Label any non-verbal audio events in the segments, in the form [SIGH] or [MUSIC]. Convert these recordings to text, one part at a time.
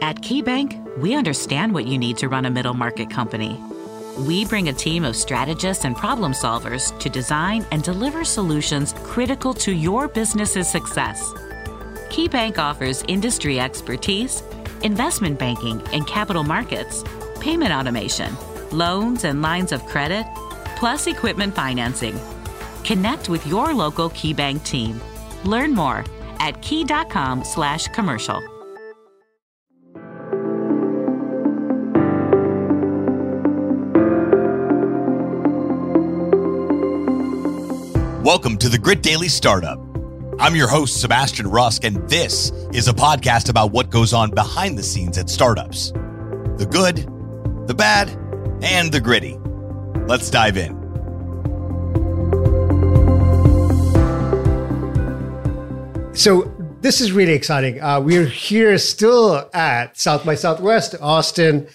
At KeyBank, we understand what you need to run a middle market company. We bring a team of strategists and problem solvers to design and deliver solutions critical to your business's success. KeyBank offers industry expertise, investment banking and capital markets, payment automation, loans and lines of credit, plus equipment financing. Connect with your local KeyBank team. Learn more at key.com/commercial. Welcome to the Grit Daily Startup. I'm your host, Sebastian Rusk, and this is a podcast about what goes on behind the scenes at startups the good, the bad, and the gritty. Let's dive in. So, this is really exciting. Uh, we're here still at South by Southwest, Austin.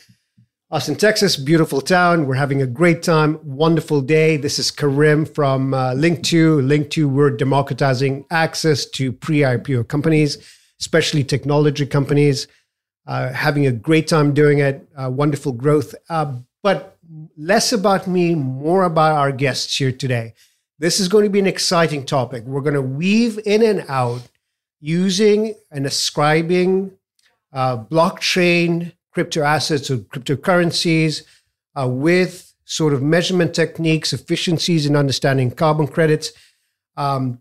Austin, Texas, beautiful town. We're having a great time, wonderful day. This is Karim from uh, Linqto. Linqto, we're democratizing access to pre IPO companies, especially technology companies. Uh, having a great time doing it, uh, wonderful growth. Uh, but less about me, more about our guests here today. This is going to be an exciting topic. We're going to weave in and out using and ascribing uh, blockchain crypto assets or cryptocurrencies uh, with sort of measurement techniques, efficiencies in understanding carbon credits. Um,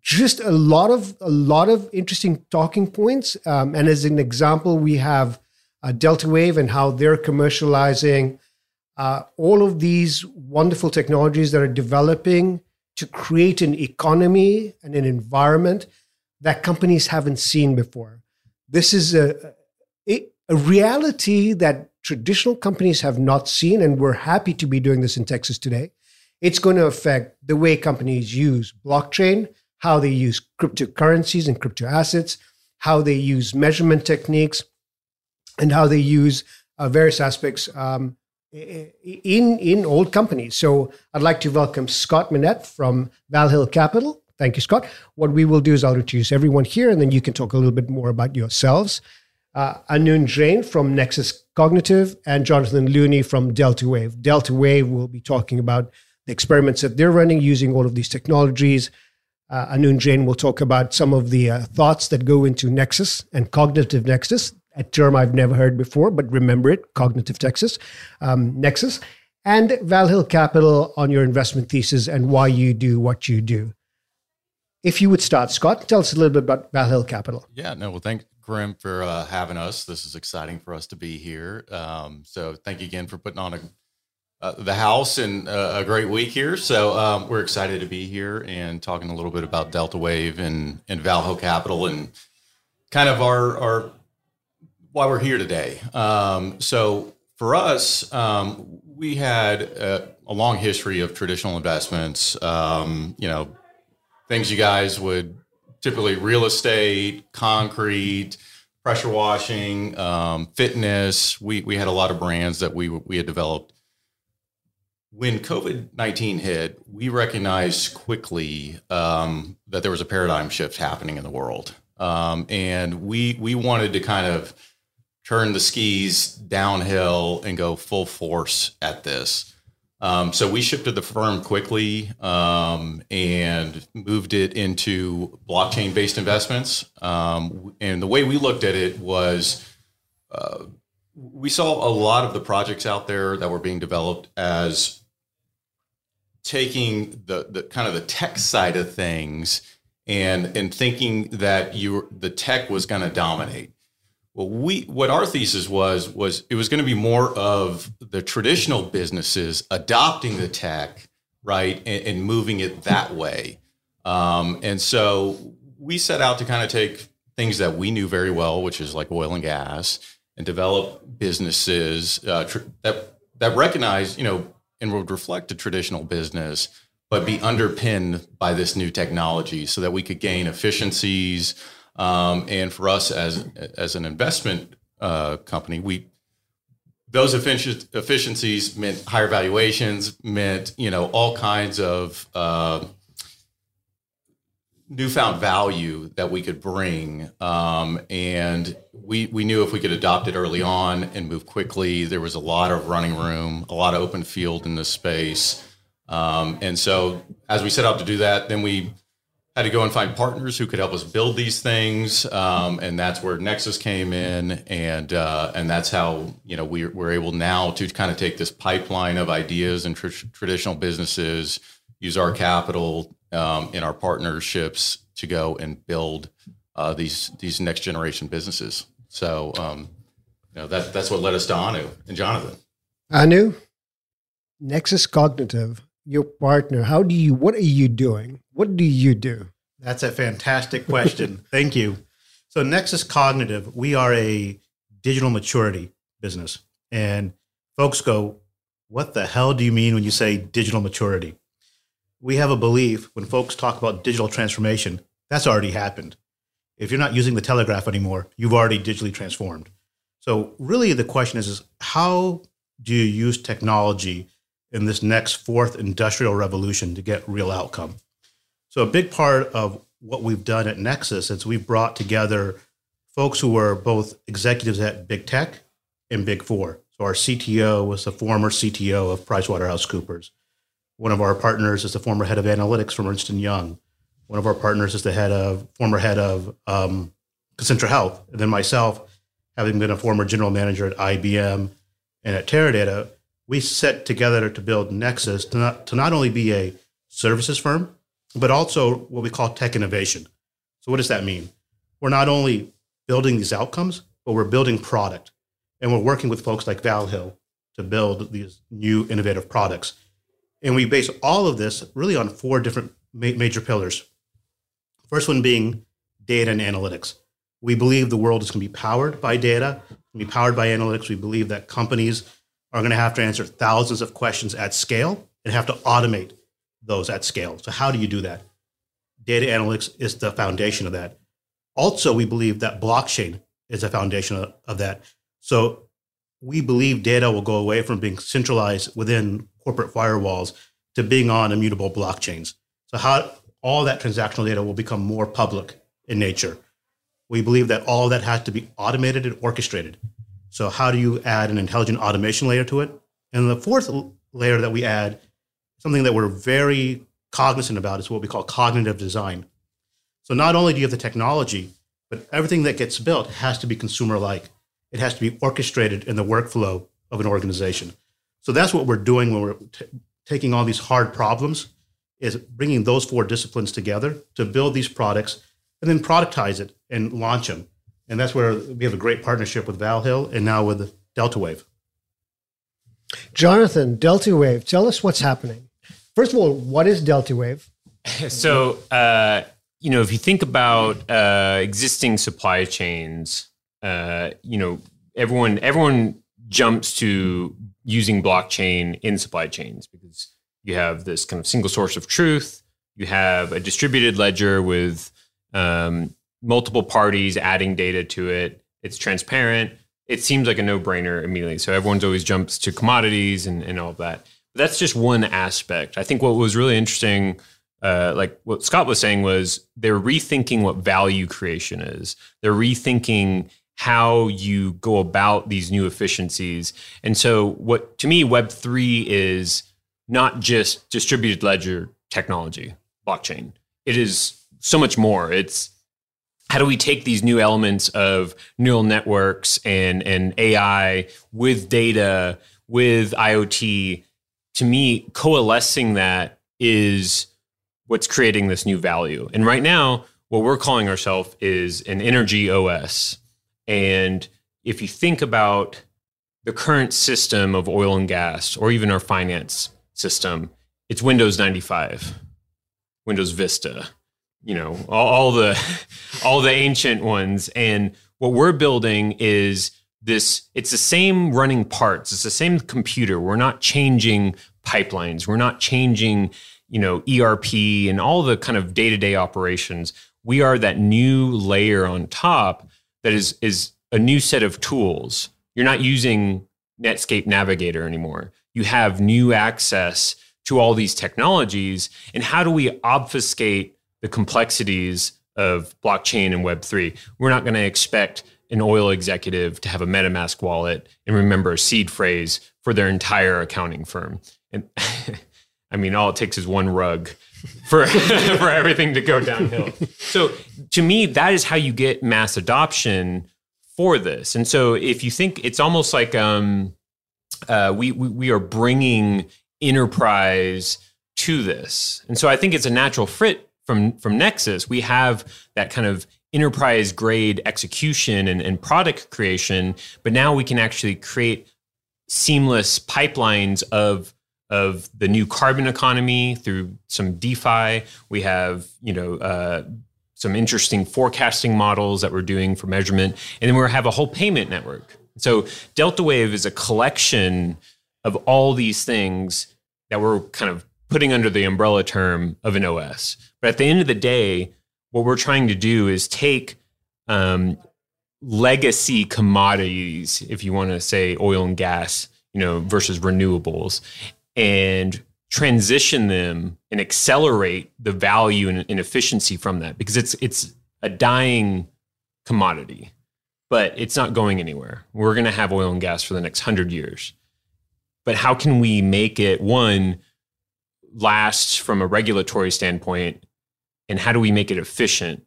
just a lot of a lot of interesting talking points. Um, and as an example, we have uh, Delta Wave and how they're commercializing uh, all of these wonderful technologies that are developing to create an economy and an environment that companies haven't seen before. This is a, a, reality that traditional companies have not seen, and we're happy to be doing this in Texas today. It's going to affect the way companies use blockchain, how they use cryptocurrencies and crypto assets, how they use measurement techniques, and how they use uh, various aspects um, in in old companies. So I'd like to welcome Scott Minette from Valhil Capital. Thank you, Scott. What we will do is I'll introduce everyone here, and then you can talk a little bit more about yourselves uh, Anu Jain from Nexus Cognitive, and Jonathan Looney from Delta Wave. Delta Wave will be talking about the experiments that they're running using all of these technologies. Uh, Anu Jain will talk about some of the uh, thoughts that go into Nexus and Cognitive Nexus, a term I've never heard before, but remember it Cognitive Texas, um, Nexus, and Valhil Capital on your investment thesis and why you do what you do. If you would start, Scott, tell us a little bit about Valhil Capital. Yeah, no, well, thank, Karim, for uh, having us. This is exciting for us to be here. Um, so thank you again for putting on a, uh, the house and uh, a great week here. So um, we're excited to be here and talking a little bit about Delta Wave and, and Valhil Capital and kind of our, our why we're here today. Um, so for us, um, we had a, a, long history of traditional investments. Um, you know, things you guys would typically real estate, concrete, pressure washing, um, fitness. We we had a lot of brands that we we had developed. When COVID nineteen hit, we recognized quickly um, that there was a paradigm shift happening in the world, um, and we we wanted to kind of turn the skis downhill and go full force at this. Um, so we shifted the firm quickly um, and moved it into blockchain based investments. Um, and the way we looked at it was uh, we saw a lot of the projects out there that were being developed as taking the, the kind of the tech side of things and and thinking that you the tech was going to dominate well, we what our thesis was was it was going to be more of the traditional businesses adopting the tech, right, and, and moving it that way. Um, and so we set out to kind of take things that we knew very well, which is like oil and gas, and develop businesses uh, tr- that that recognize, you know, and would reflect a traditional business, but be underpinned by this new technology, so that we could gain efficiencies. Um, and for us as as an investment uh, company, we those effic- efficiencies meant higher valuations, meant you know all kinds of uh, newfound value that we could bring, um, and we we knew if we could adopt it early on and move quickly, there was a lot of running room, a lot of open field in this space, um, and so as we set out to do that, then we had to go and find partners who could help us build these things, um, and that's where Nexus came in, and uh, and that's how you know we're, we're able now to kind of take this pipeline of ideas and tr- traditional businesses, use our capital um, in our partnerships to go and build uh, these these next generation businesses. So um, you know that that's what led us to Anu and Jonathan. Anu, Nexus Cognitive, your partner. How do you? What are you doing? What do you do? That's a fantastic question. [LAUGHS] Thank you. So, Nexus Cognitive, we are a digital maturity business. And folks go, What the hell do you mean when you say digital maturity? We have a belief when folks talk about digital transformation, that's already happened. If you're not using the telegraph anymore, you've already digitally transformed. So, really, the question is, is how do you use technology in this next fourth industrial revolution to get real outcome? So a big part of what we've done at Nexus is we've brought together folks who were both executives at big tech and big four. So our CTO was the former CTO of PricewaterhouseCoopers. One of our partners is the former head of analytics from Ernst Young. One of our partners is the head of former head of um, Concentra Health. And then myself, having been a former general manager at IBM and at Teradata, we set together to build Nexus to not, to not only be a services firm, but also what we call tech innovation. So, what does that mean? We're not only building these outcomes, but we're building product. And we're working with folks like Valhil to build these new innovative products. And we base all of this really on four different ma- major pillars. First one being data and analytics. We believe the world is going to be powered by data, be powered by analytics. We believe that companies are going to have to answer thousands of questions at scale and have to automate those at scale. So, how do you do that? Data analytics is the foundation of that. Also, we believe that blockchain is a foundation of, of that. So, we believe data will go away from being centralized within corporate firewalls to being on immutable blockchains. So, how all that transactional data will become more public in nature. We believe that all that has to be automated and orchestrated. So, how do you add an intelligent automation layer to it? And the fourth layer that we add something that we're very cognizant about is what we call cognitive design. So not only do you have the technology, but everything that gets built has to be consumer like. It has to be orchestrated in the workflow of an organization. So that's what we're doing when we're t- taking all these hard problems is bringing those four disciplines together to build these products and then productize it and launch them. And that's where we have a great partnership with Valhil and now with Delta Wave. Jonathan, Delta Wave, tell us what's happening. First of all, what is Delta Wave? [LAUGHS] So, uh, you know, if you think about uh, existing supply chains, uh, you know, everyone everyone jumps to using blockchain in supply chains because you have this kind of single source of truth. You have a distributed ledger with um, multiple parties adding data to it. It's transparent. It seems like a no brainer immediately. So everyone's always jumps to commodities and, and all of that that's just one aspect. I think what was really interesting, uh, like what Scott was saying, was they're rethinking what value creation is. They're rethinking how you go about these new efficiencies. And so, what to me, Web three is not just distributed ledger technology, blockchain. It is so much more. It's how do we take these new elements of neural networks and and AI with data with IoT to me, coalescing that is what's creating this new value. And right now, what we're calling ourselves is an energy OS. And if you think about the current system of oil and gas, or even our finance system, it's Windows 95, Windows Vista, you know, all, all the [LAUGHS] all the ancient ones. And what we're building is this it's the same running parts it's the same computer. We're not changing pipelines. We're not changing you know erp and all the kind of day-to-day operations. We are that new layer on top that is is a new set of tools. You're not using netscape navigator anymore. You have new access to all these technologies. And how do we obfuscate the complexities of blockchain and Web3. We're not going to expect an oil executive to have a MetaMask wallet and remember a seed phrase for their entire accounting firm. And [LAUGHS] I mean, all it takes is one rug for [LAUGHS] for everything to go downhill. So to me, that is how you get mass adoption for this. And so if you think it's almost like um, uh, we, we we are bringing enterprise to this, and so I think it's a natural fit from from Nexus. We have that kind of enterprise grade execution and, and product creation, but now we can actually create seamless pipelines of of the new carbon economy through some DeFi. We have, you know, uh, some interesting forecasting models that we're doing for measurement, and then we have a whole payment network. So Delta Wave is a collection of all these things that we're kind of putting under the umbrella term of an OS. But at the end of the day, what we're trying to do is take um, legacy commodities, if you want to say oil and gas, you know, versus renewables, and transition them and accelerate the value and, and efficiency from that because it's it's a dying commodity, but it's not going anywhere. We're going to have oil and gas for the next hundred years. But how can we make it one last from a regulatory standpoint, and how do we make it efficient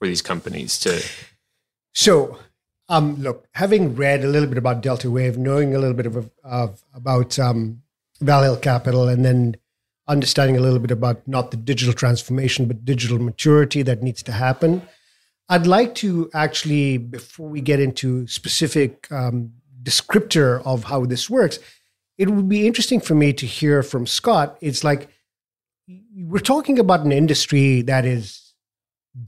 for these companies to? So, um, look, having read a little bit about Delta Wave, knowing a little bit of, of about um, Valhil Capital, and then understanding a little bit about not the digital transformation, but digital maturity that needs to happen. I'd like to actually, before we get into specific um, descriptor of how this works, it would be interesting for me to hear from Scott. It's like we're talking about an industry that is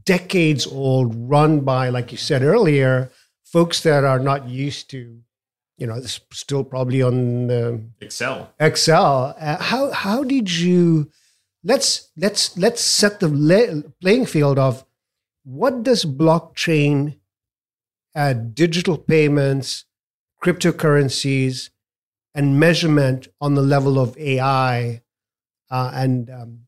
decades old, run by, like you said earlier, folks that are not used to you know, still probably on the Excel. Excel. Uh, how how did you? Let's let's let's set the playing field of what does blockchain, uh, digital payments, cryptocurrencies, and measurement on the level of AI uh, and um,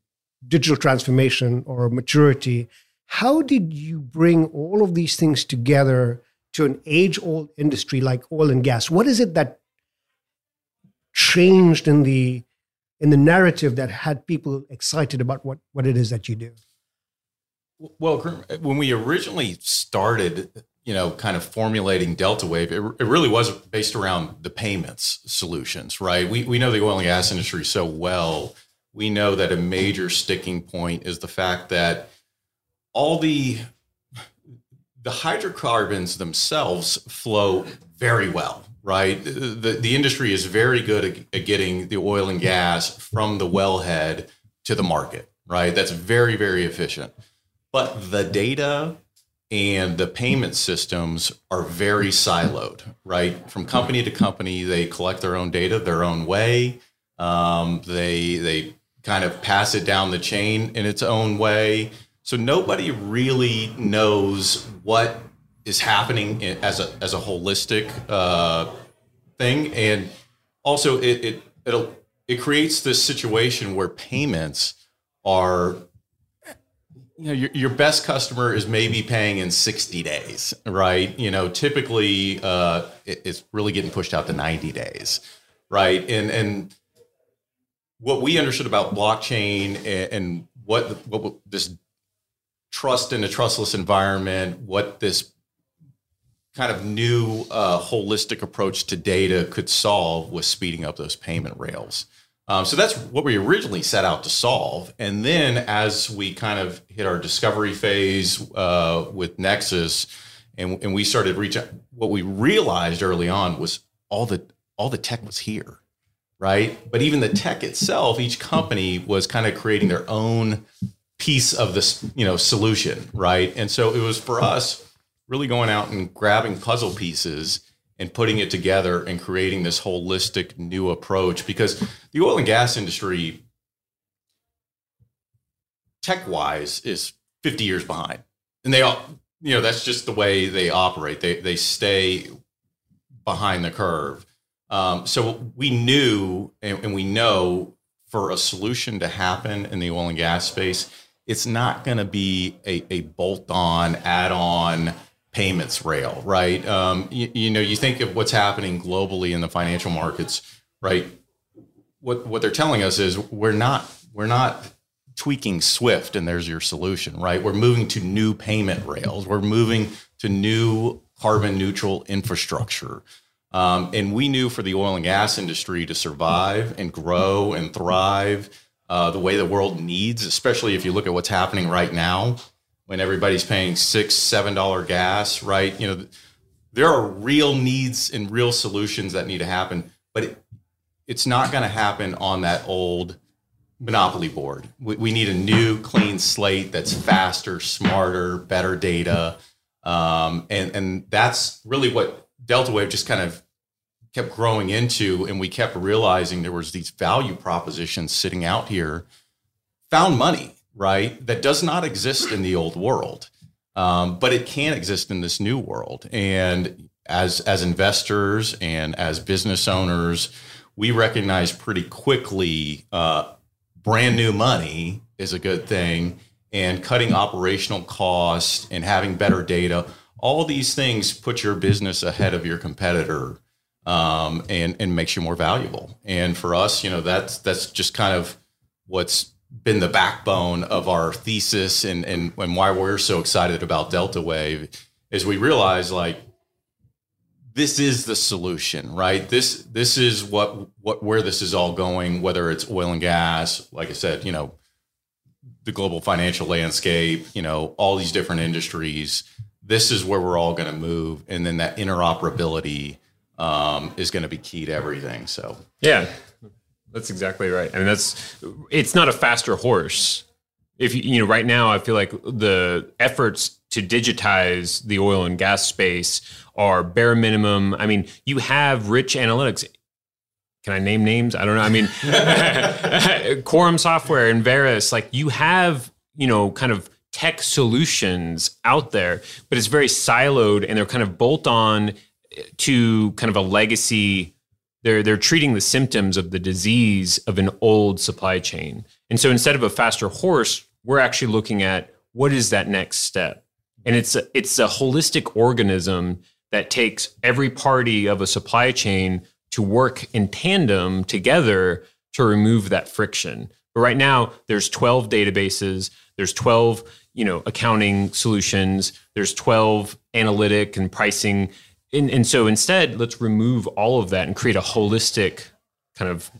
digital transformation or maturity. How did you bring all of these things together? to an age old industry like oil and gas? What is it that changed in the in the narrative that had people excited about what, what it is that you do? Well, when we originally started, you know, kind of formulating Delta Wave, it, it really was based around the payments solutions, right? We, we know the oil and gas industry so well. We know that a major sticking point is the fact that all the the hydrocarbons themselves flow very well, right? The, the industry is very good at, getting the oil and gas from the wellhead to the market, right? That's very, very efficient. But the data and the payment systems are very siloed, right? From company to company, they collect their own data their own way. Um, they they kind of pass it down the chain in its own way. So nobody really knows what is happening as a as a holistic uh, thing, and also it it it'll it creates this situation where payments are you know your, your best customer is maybe paying in 60 days right? You know typically uh, it, it's really getting pushed out to 90 days right? And and what we understood about blockchain and, and what what this trust in a trustless environment, what this kind of new uh, holistic approach to data could solve was speeding up those payment rails. Um, so that's what we originally set out to solve. And then as we kind of hit our discovery phase uh, with Nexus, and, and we started reaching, what we realized early on was all the all the tech was here, right? But even the tech itself, each company was kind of creating their own piece of this, you know, solution, right? And so it was for us really going out and grabbing puzzle pieces and putting it together and creating this holistic new approach because the oil and gas industry tech wise is 50 years behind and they all you know that's just the way they operate they they stay behind the curve um, so we knew and, and we know for a solution to happen in the oil and gas space it's not going to be a, a bolt-on, add-on payments rail, right? Um, you, you know, you think of what's happening globally in the financial markets, right? What what they're telling us is we're not we're not tweaking Swift and there's your solution, right? We're moving to new payment rails. We're moving to new carbon neutral infrastructure. Um, and we knew for the oil and gas industry to survive and grow and thrive uh, the way the world needs, especially if you look at what's happening right now when everybody's paying six, seven dollar gas, right? You know, there are real needs and real solutions that need to happen, but it, it's not going to happen on that old monopoly board. We, we, need a new clean slate that's faster, smarter, better data, um, and and that's really what Delta Wave just kind of kept growing into, and we kept realizing there was these value propositions sitting out here, found money right? That does not exist in the old world, um, but it can exist in this new world, and as as investors and as business owners, we recognize pretty quickly uh, brand new money is a good thing and cutting operational costs and having better data all these things put your business ahead of your competitor um, and and makes you more valuable and for us you know that's that's just kind of what's been the backbone of our thesis and and, and why we're so excited about delta wave is we realize like this is the solution, right? This this is what what where this is all going. Whether it's oil and gas, like I said, you know, the global financial landscape, you know, all these different industries. This is where we're all going to move, and then that interoperability um, is going to be key to everything. So yeah, that's exactly right. I mean, that's it's not a faster horse. If you, you know, right now, I feel like the efforts to digitize the oil and gas space are bare minimum. I mean, you have rich analytics. Can I name names? I don't know. I mean, [LAUGHS] Quorum Software and Verus, like you have, you know, kind of tech solutions out there, but it's very siloed and they're kind of bolt on to kind of a legacy. They're they're treating the symptoms of the disease of an old supply chain. And so instead of a faster horse, we're actually looking at what is that next step? And it's a, it's a holistic organism that takes every party of a supply chain to work in tandem together to remove that friction. But right now, there's 12 databases, there's 12 you know accounting solutions, there's 12 analytic and pricing, and, and so instead, let's remove all of that and create a holistic kind of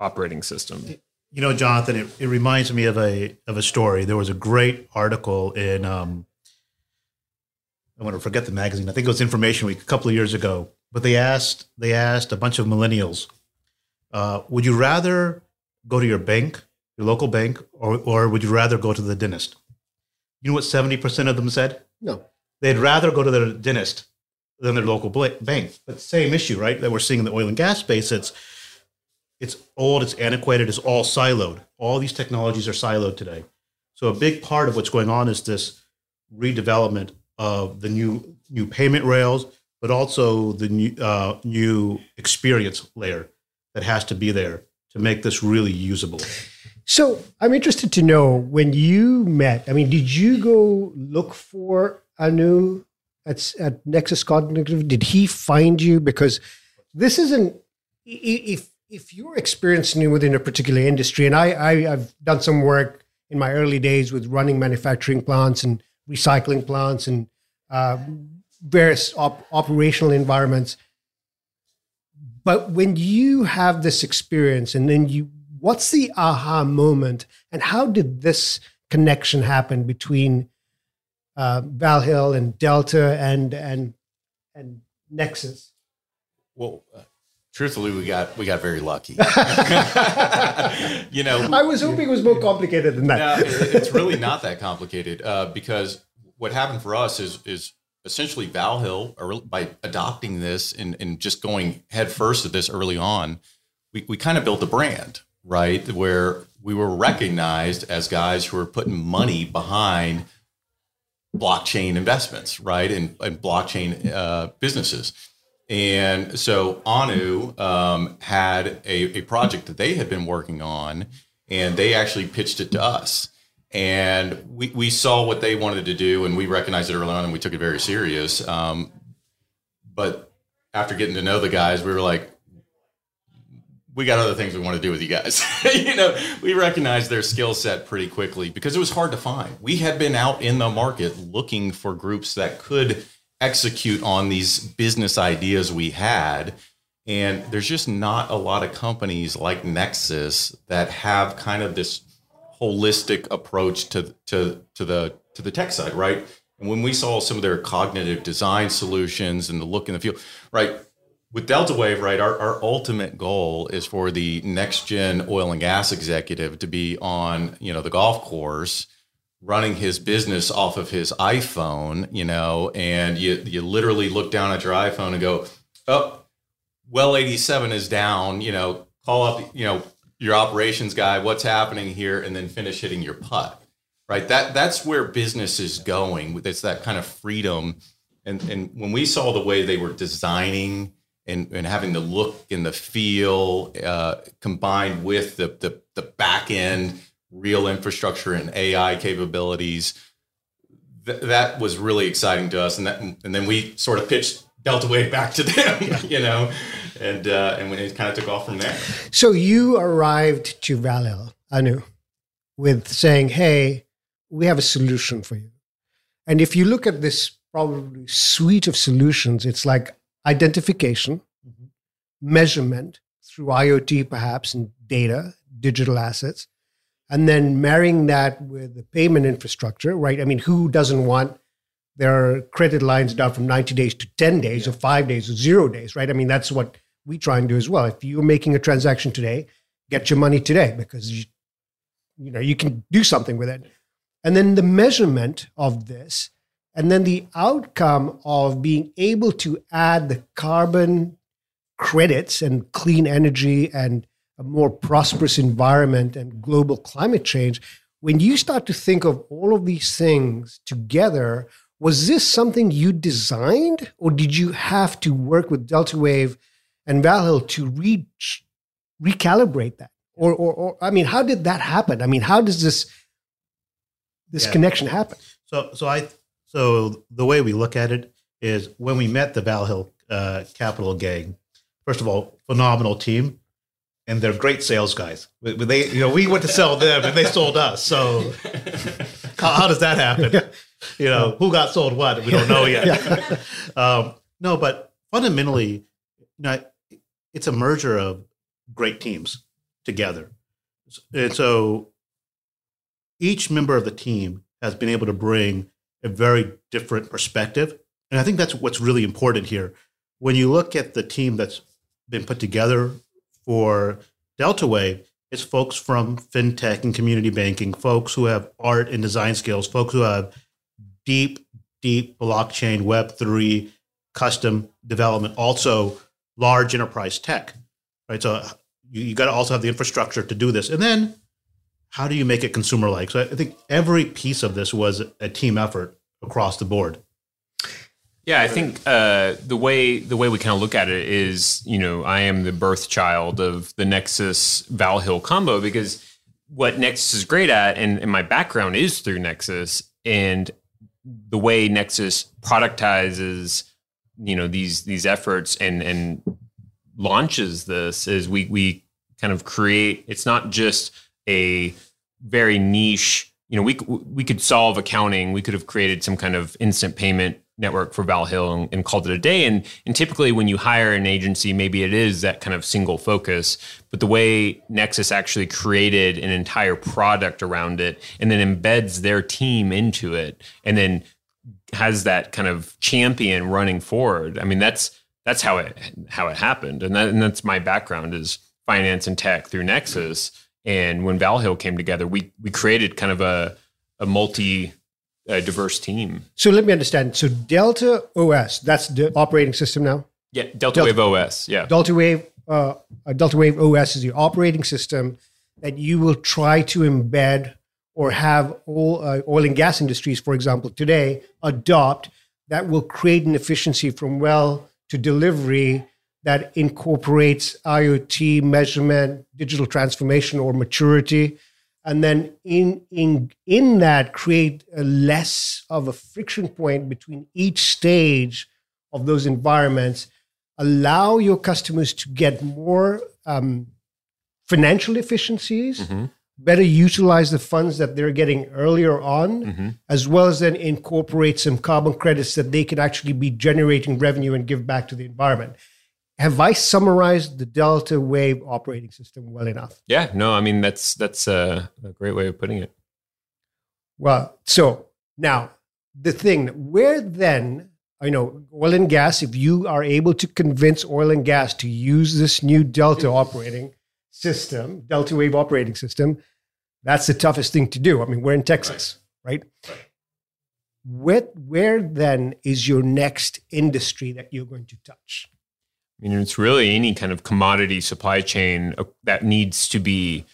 operating system. You know, Jonathan, it, it reminds me of a of a story. There was a great article in um, I want to forget the magazine. I think it was Information Week a couple of years ago. But they asked they asked a bunch of millennials, uh, would you rather go to your bank, your local bank, or or would you rather go to the dentist? You know what seventy percent of them said? No, they'd rather go to their dentist than their local bank. But same issue, right? That we're seeing in the oil and gas space. It's it's old, it's antiquated, it's all siloed. All these technologies are siloed today. So a big part of what's going on is this redevelopment of the new new payment rails, but also the new uh, new experience layer that has to be there to make this really usable. So I'm interested to know when you met. I mean, did you go look for Anu at, at Nexus Cognitive? Did he find you? Because this isn't if if you're experiencing within a particular industry, and I, I have done some work in my early days with running manufacturing plants and recycling plants and uh, various op- operational environments. But when you have this experience and then you, what's the aha moment and how did this connection happen between uh, Valhil and Delta and, and, and Nexus? Well, uh, truthfully, we got we got very lucky. [LAUGHS] you know, I was hoping it was more complicated than that. No, it's really not that complicated uh, because what happened for us is is essentially Valhil, or by adopting this and, and just going head first at this early on, we, we kind of built a brand, right? Where we were recognized as guys who were putting money behind blockchain investments, right? And, and blockchain uh, businesses. And so Anu um, had a, a project that they had been working on, and they actually pitched it to us and we, we saw what they wanted to do and we recognized it early on and we took it very serious um, but after getting to know the guys we were like we got other things we want to do with you guys [LAUGHS] you know we recognized their skill set pretty quickly because it was hard to find we had been out in the market looking for groups that could execute on these business ideas we had and there's just not a lot of companies like nexus that have kind of this holistic approach to to to the to the tech side, right? And when we saw some of their cognitive design solutions and the look and the feel, right? With Delta Wave, right, our, our ultimate goal is for the next gen oil and gas executive to be on, you know, the golf course running his business off of his iPhone, you know, and you you literally look down at your iPhone and go, Oh, well 87 is down, you know, call up, you know, your operations guy, what's happening here, and then finish hitting your putt. Right. That that's where business is going. It's that kind of freedom. And and when we saw the way they were designing and, and having the look and the feel uh, combined with the, the the back end real infrastructure and AI capabilities, th- that was really exciting to us. And that and then we sort of pitched Delta Wave back to them, [LAUGHS] you know, and uh, and when it kind of took off from there. So you arrived to Valhil, Anu, with saying, "Hey, we have a solution for you." And if you look at this probably suite of solutions, it's like identification, mm-hmm. measurement through IoT, perhaps, and data, digital assets, and then marrying that with the payment infrastructure, right? I mean, who doesn't want their credit lines down from 90 days to 10 days yeah. or five days or zero days, right? I mean, that's what we try and do as well. If you're making a transaction today, get your money today because you, you know you can do something with it. And then the measurement of this, and then the outcome of being able to add the carbon credits and clean energy and a more prosperous environment and global climate change. When you start to think of all of these things together, was this something you designed, or did you have to work with Delta Wave and Valhil to reach recalibrate that? Or, or, or, I mean, how did that happen? I mean, how does this this yeah. connection happen? So, so I, so the way we look at it is when we met the Valhil uh, Capital gang. First of all, phenomenal team, and they're great sales guys. They, you know, we went to sell them, and they sold us. So, [LAUGHS] how, how does that happen? you know, who got sold what? We don't know yet. yeah. [LAUGHS] um, no, but fundamentally, you know, it's a merger of great teams together. And so each member of the team has been able to bring a very different perspective. And I think that's what's really important here. When you look at the team that's been put together for Delta Wave, it's folks from fintech and community banking, folks who have art and design skills, folks who have deep, deep blockchain, Web3, custom development, also large enterprise tech, right? So you, you got to also have the infrastructure to do this. And then how do you make it consumer like? So I think every piece of this was a team effort across the board. Yeah, I think uh, the way the way we kind of look at it is, you know, I am the birth child of the Nexus Valhil combo because what Nexus is great at, and, and my background is through Nexus, and the way Nexus productizes, you know, these these efforts and and launches this is we we kind of create. It's not just a very niche. You know, we we could solve accounting. We could have created some kind of instant payment network for Valhil and, and, called it a day. And and typically when you hire an agency, maybe it is that kind of single focus. But the way Nexus actually created an entire product around it and then embeds their team into it and then has that kind of champion running forward. I mean, that's that's how it how it happened. And, that, and that's my background is finance and tech through Nexus. And when Valhil came together, we we created kind of a a multi a diverse team. So let me understand. So Delta OS, that's the operating system now. Yeah, Delta, Delta Wave OS. Yeah, Delta Wave. Uh, Delta Wave OS is the operating system that you will try to embed or have all uh, oil and gas industries, for example, today adopt that will create an efficiency from well to delivery that incorporates IoT measurement, digital transformation, or maturity and then in in in that create a less of a friction point between each stage of those environments allow your customers to get more um, financial efficiencies Mm-hmm. better utilize the funds that they're getting earlier on Mm-hmm. as well as then incorporate some carbon credits that they can actually be generating revenue and give back to the environment have i summarized the delta wave operating system well enough Yeah, no, I mean that's that's a, a great way of putting it. Well, so now the thing, where then, I know oil and gas, if you are able to convince oil and gas to use this new Delta operating system, Delta Wave operating system, that's the toughest thing to do. I mean, we're in Texas, right? Where, where then is your next industry that you're going to touch? I mean, it's really any kind of commodity supply chain uh, that needs to be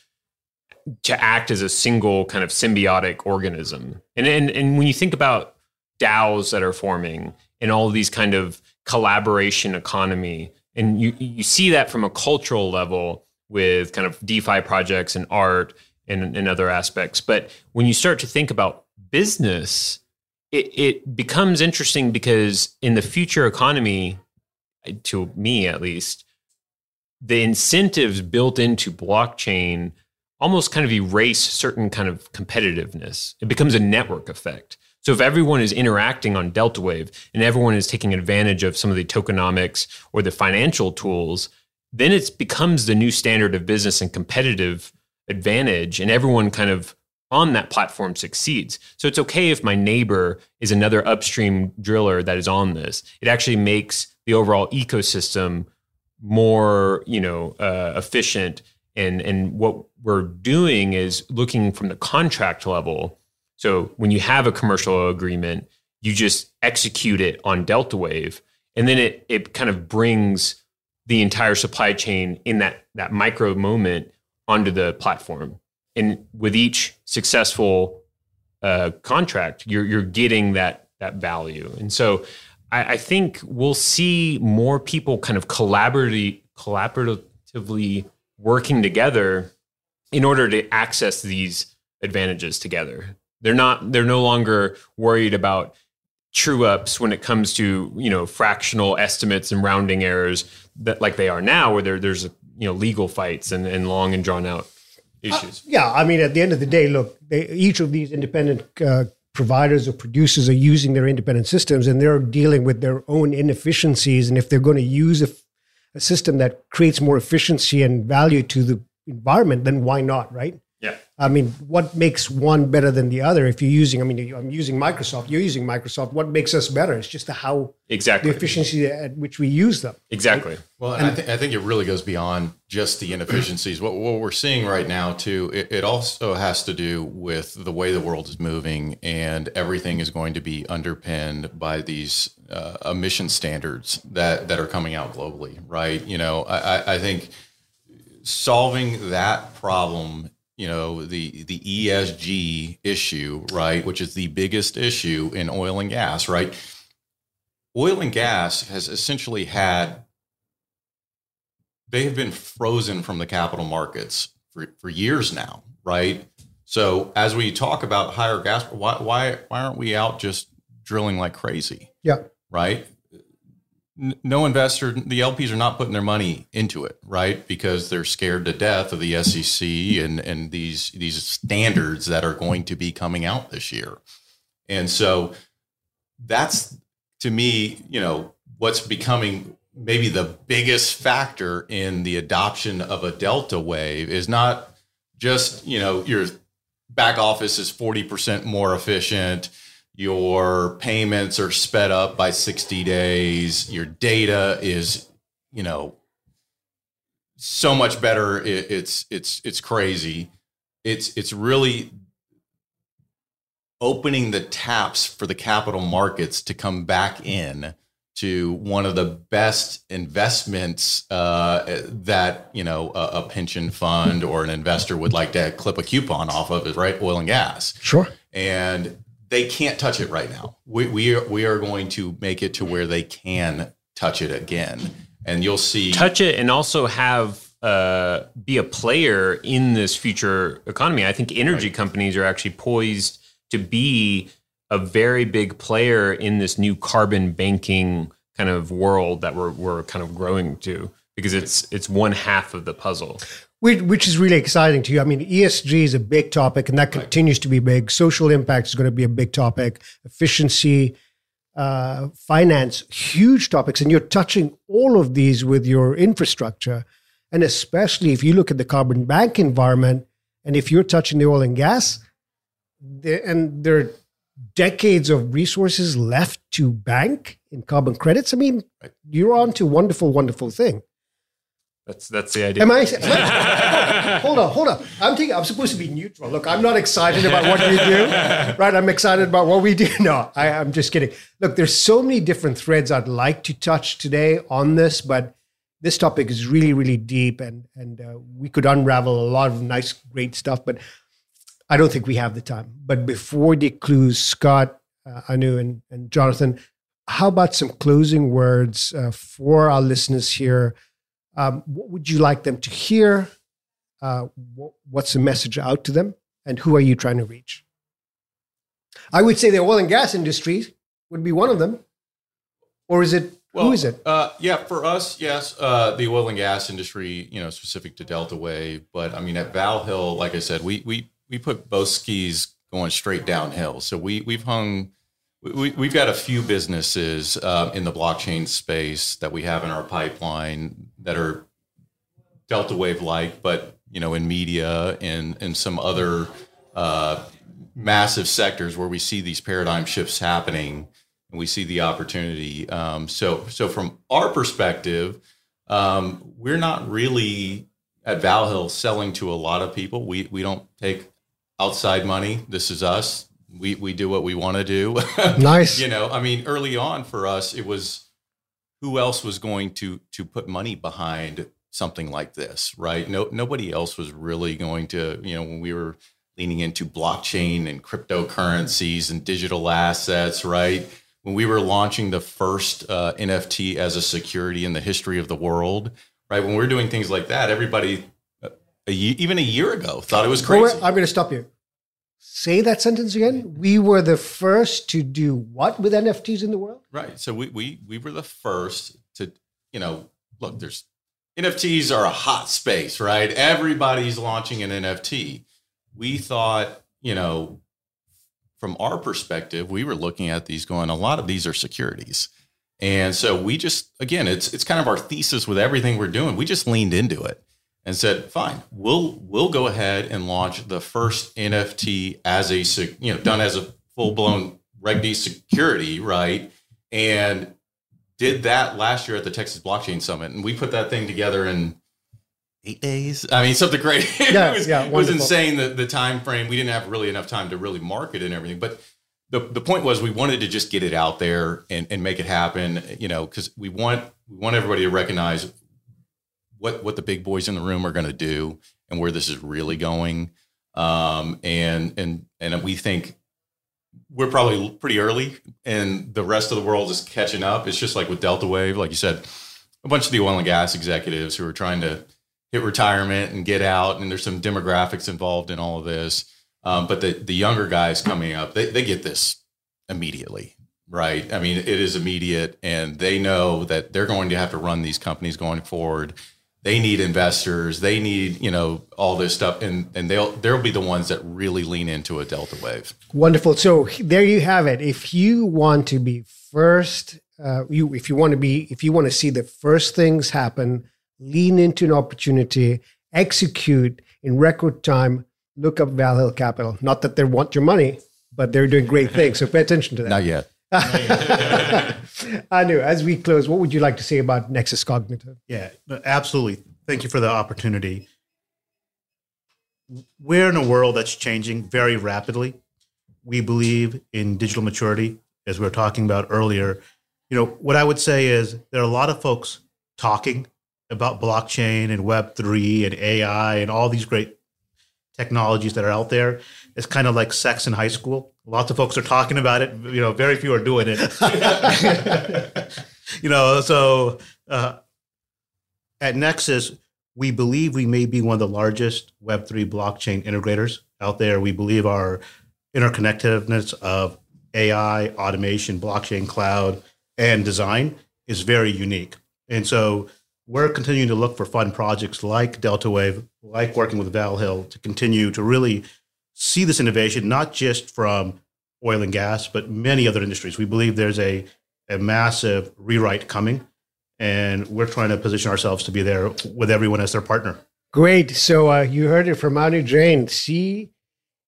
to act as a single kind of symbiotic organism. And and and when you think about DAOs that are forming and all these kind of collaboration economy, and you you see that from a cultural level with kind of DeFi projects and art and, and other aspects. But when you start to think about business, it, it becomes interesting because in the future economy, to me at least, the incentives built into blockchain almost kind of erase certain kind of competitiveness. It becomes a network effect. So if everyone is interacting on Delta Wave and everyone is taking advantage of some of the tokenomics or the financial tools, then it becomes the new standard of business and competitive advantage, and everyone kind of on that platform succeeds. So it's okay if my neighbor is another upstream driller that is on this. It actually makes the overall ecosystem more, you know, uh, efficient. And and what we're doing is looking from the contract level. So when you have a commercial agreement, you just execute it on Delta Wave, and then it it kind of brings the entire supply chain in that that micro moment onto the platform. And with each successful uh, contract, you're you're getting that that value. And so I, I think we'll see more people kind of collaboratively collaboratively working together in order to access these advantages together. They're not they're no longer worried about true ups when it comes to, you know, fractional estimates and rounding errors that like they are now where there, there's you know legal fights and, and long and drawn out issues. Yeah, I mean, at the end of the day, look, they, each of these independent uh, providers or producers are using their independent systems, and they're dealing with their own inefficiencies. And if they're going to use a, a system that creates more efficiency and value to the environment, then why not, right? Yeah. I mean, what makes one better than the other? If you're using, I mean, I'm using Microsoft, you're using Microsoft. What makes us better? It's just the how exactly the efficiency at which we use them. Exactly. Well, and I, th- I think it really goes beyond just the inefficiencies. what, what we're seeing right now, too, it, it also has to do with the way the world is moving, and everything is going to be underpinned by these uh, emission standards that that are coming out globally, right? You know, I, I- I think solving that problem you know the the ESG issue right which is the biggest issue in oil and gas right? Oil and gas has essentially had they have been frozen from the capital markets for, for years now right? So as we talk about higher gas why why why aren't we out just drilling like crazy? Yeah. right no investor the lps are not putting their money into it right? Because they're scared to death of the sec and and these these standards that are going to be coming out this year. And so that's to me you know what's becoming maybe the biggest factor in the adoption of a delta wave is not just you know your back office is 40% more efficient your payments are sped up by 60 days. Your data is you know so much better. It, it's it's it's crazy. It's it's really opening the taps for the capital markets to come back in to one of the best investments uh, that you know a, a pension fund or an investor would like to clip a coupon off of is right oil and gas. Sure. and they can't touch it right now. We we are, we are going to make it to where they can touch it again, and you'll see. touch it and also have uh, be a player in this future economy. I think energy right. companies are actually poised to be a very big player in this new carbon banking kind of world that we're we're kind of growing to because it's it's one half of the puzzle. Which, is really exciting to you. I mean, ESG is a big topic, and that continues to be big. Social impact is going to be a big topic. Efficiency, uh, finance, huge topics, and you're touching all of these with your infrastructure. And especially if you look at the carbon bank environment, and if you're touching the oil and gas, and there are decades of resources left to bank in carbon credits, I mean, you're on to a wonderful, wonderful thing. That's that's the idea. Am I, [LAUGHS] am I hold on, hold on. I'm thinking I'm supposed to be neutral. Look, I'm not excited about what you do, [LAUGHS] right? I'm excited about what we do. [LAUGHS] No, I, I'm just kidding. Look, there's so many different threads I'd like to touch today on this, but this topic is really, really deep, and and uh, we could unravel a lot of nice, great stuff. But I don't think we have the time. But before the clues, Scott, uh, Anu, and, and Jonathan, how about some closing words uh, for our listeners here? Um, what would you like them to hear? Uh, what's the message out to them? And who are you trying to reach? I would say the oil and gas industry would be one of them. Or is it well, who is it? Uh, yeah, for us, yes, uh, the oil and gas industry, you know, specific to Delta Wave. But I mean, at Valhil, like I said, we we we put both skis going straight downhill. So we we've hung we, we've got a few businesses uh, in the blockchain space that we have in our pipeline that are Delta Wave like, but you know, in media and and some other uh, massive sectors where we see these paradigm shifts happening and we see the opportunity. Um, so so from our perspective, um, we're not really at Valhil selling to a lot of people. We we don't take outside money. This is us we we do what we want to do. [LAUGHS] nice. you know, I mean, early on for us, it was who else was going to to put money behind something like this, right? No, nobody else was really going to, you know, when we were leaning into blockchain and cryptocurrencies and digital assets, right? When we were launching the first uh, NFT as a security in the history of the world, right? When we are doing things like that, everybody, uh, a, even a year ago, thought it was crazy. I'm going to stop you. Say that sentence again. We were the first to do what with NFTs in the world? Right. So we we we were the first to, you know, look, there's NFTs are a hot space, right? Everybody's launching an NFT. We thought, you know, from our perspective, we were looking at these going, a lot of these are securities. And so we just again, it's it's kind of our thesis with everything we're doing. We just leaned into it and said, "Fine, we'll we'll go ahead and launch the first NFT as a you know done as a full blown Reg D security, right?" And did that last year at the Texas Blockchain Summit, and we put that thing together in eight days. I mean, something great. [LAUGHS] Yeah, it was, yeah, was insane the the time frame. We didn't have really enough time to really market and everything, but. The, the point was we wanted to just get it out there and, and make it happen, you know, because we want we want everybody to recognize what what the big boys in the room are going to do and where this is really going. Um, and and and we think we're probably pretty early, and the rest of the world is catching up. It's just like with Delta Wave, like you said, a bunch of the oil and gas executives who are trying to hit retirement and get out, and there's some demographics involved in all of this. Um, but the the younger guys coming up, they they get this immediately right? I mean, it is immediate, and they know that they're going to have to run these companies going forward they need investors. They need you know all this stuff. And and they'll they'll be the ones that really lean into a delta wave. Wonderful. So there you have it. If you want to be first uh, you if you want to be if you want to see the first things happen lean into an opportunity execute in record time look up Valhil capital. Not that they want your money but they're doing great things. So pay attention to that. Not yet [LAUGHS] Anu, as we close, what would you like to say about Nexus Cognitive? Yeah, absolutely. Thank you for the opportunity. We're in a world that's changing very rapidly. We believe in digital maturity, as we were talking about earlier. You know, what I would say is there are a lot of folks talking about blockchain and Web3 and AI and all these great technologies that are out there. It's kind of like sex in high school. Lots of folks are talking about it. You know, very few are doing it. [LAUGHS] you know, so uh, at Nexus, we believe we may be one of the largest Web3 blockchain integrators out there. We believe our interconnectedness of AI, automation, blockchain, cloud, and design is very unique. And so we're continuing to look for fun projects like Delta Wave, like working with Valhil to continue to really see this innovation, not just from oil and gas, but many other industries. We believe there's a, a massive rewrite coming, and we're trying to position ourselves to be there with everyone as their partner. Great. So uh, you heard it from Anu Jain, CEO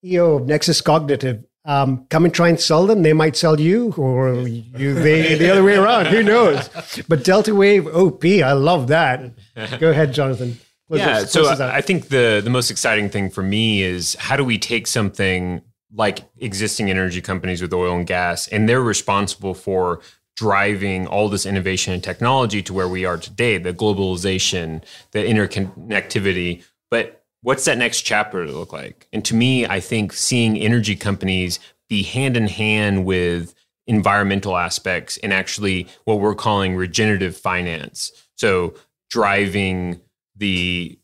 of Nexus Cognitive. Um, come and try and sell them. They might sell you, or you they, the other way around. Who knows? But Delta Wave OP, I love that. Go ahead, Jonathan. Yeah. So I think the the most exciting thing for me is how do we take something like existing energy companies with oil and gas, and they're responsible for driving all this innovation and technology to where we are today, the globalization, the interconnectivity. But what's that next chapter to look like? And to me, I think seeing energy companies be hand in hand with environmental aspects and actually what we're calling regenerative finance. So driving the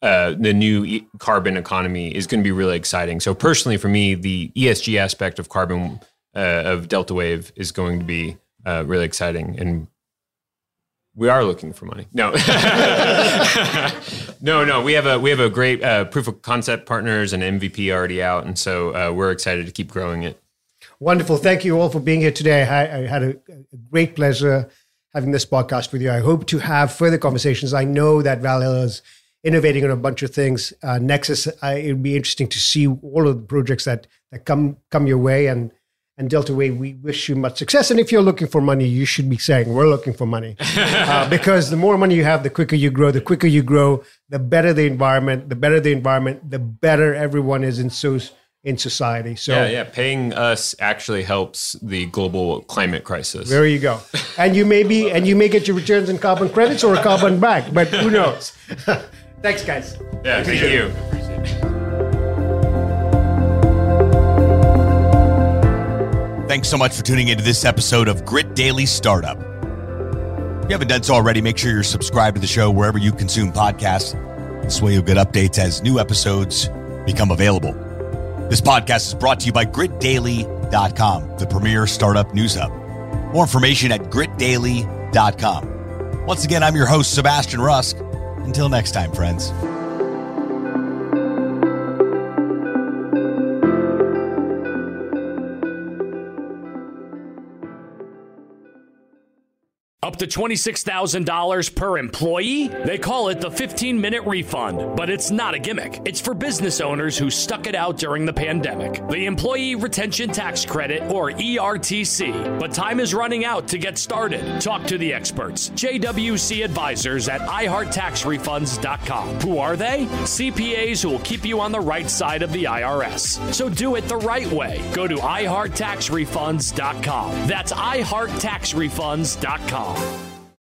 uh, the new e- carbon economy is going to be really exciting. So personally, for me, the ESG aspect of carbon uh, of Delta Wave is going to be uh, really exciting, and we are looking for money. No, [LAUGHS] no, no. We have a we have a great uh, proof of concept partners and MVP already out, and so uh, we're excited to keep growing it. Wonderful. Thank you all for being here today. I, I had a, a, great pleasure having this podcast with you. I hope to have further conversations. I know that Valhil is innovating on a bunch of things. Uh, Nexus, it would be interesting to see all of the projects that that come come your way and and Delta Wave, we wish you much success. And if you're looking for money, you should be saying, We're looking for money. [LAUGHS] uh, because the more money you have, the quicker you grow. The quicker you grow, the better the environment. The better the environment, the better everyone is in, so, in society. So, yeah, yeah. Paying us actually helps the global climate crisis. There you go. And you may be, [LAUGHS] and you may get your returns in carbon credits or a carbon [LAUGHS] back, but who knows? [LAUGHS] Thanks, guys. Yeah, thank, thank you. Thanks so much for tuning into this episode of Grit Daily Startup. If you haven't done so already, make sure you're subscribed to the show wherever you consume podcasts. This way you'll get updates as new episodes become available. This podcast is brought to you by gritdaily.com, the premier startup news hub. More information at gritdaily.com. Once again, I'm your host, Sebastian Rusk. Until next time, friends. Up to $26,000 per employee? They call it the 15 minute refund, but it's not a gimmick. It's for business owners who stuck it out during the pandemic. The Employee Retention Tax Credit, or ERTC. But time is running out to get started. Talk to the experts. JWC Advisors at iHeartTaxRefunds.com. Who are they? CPAs who will keep you on the right side of the IRS. So do it the right way. Go to iHeartTaxRefunds.com. That's iHeartTaxRefunds.com.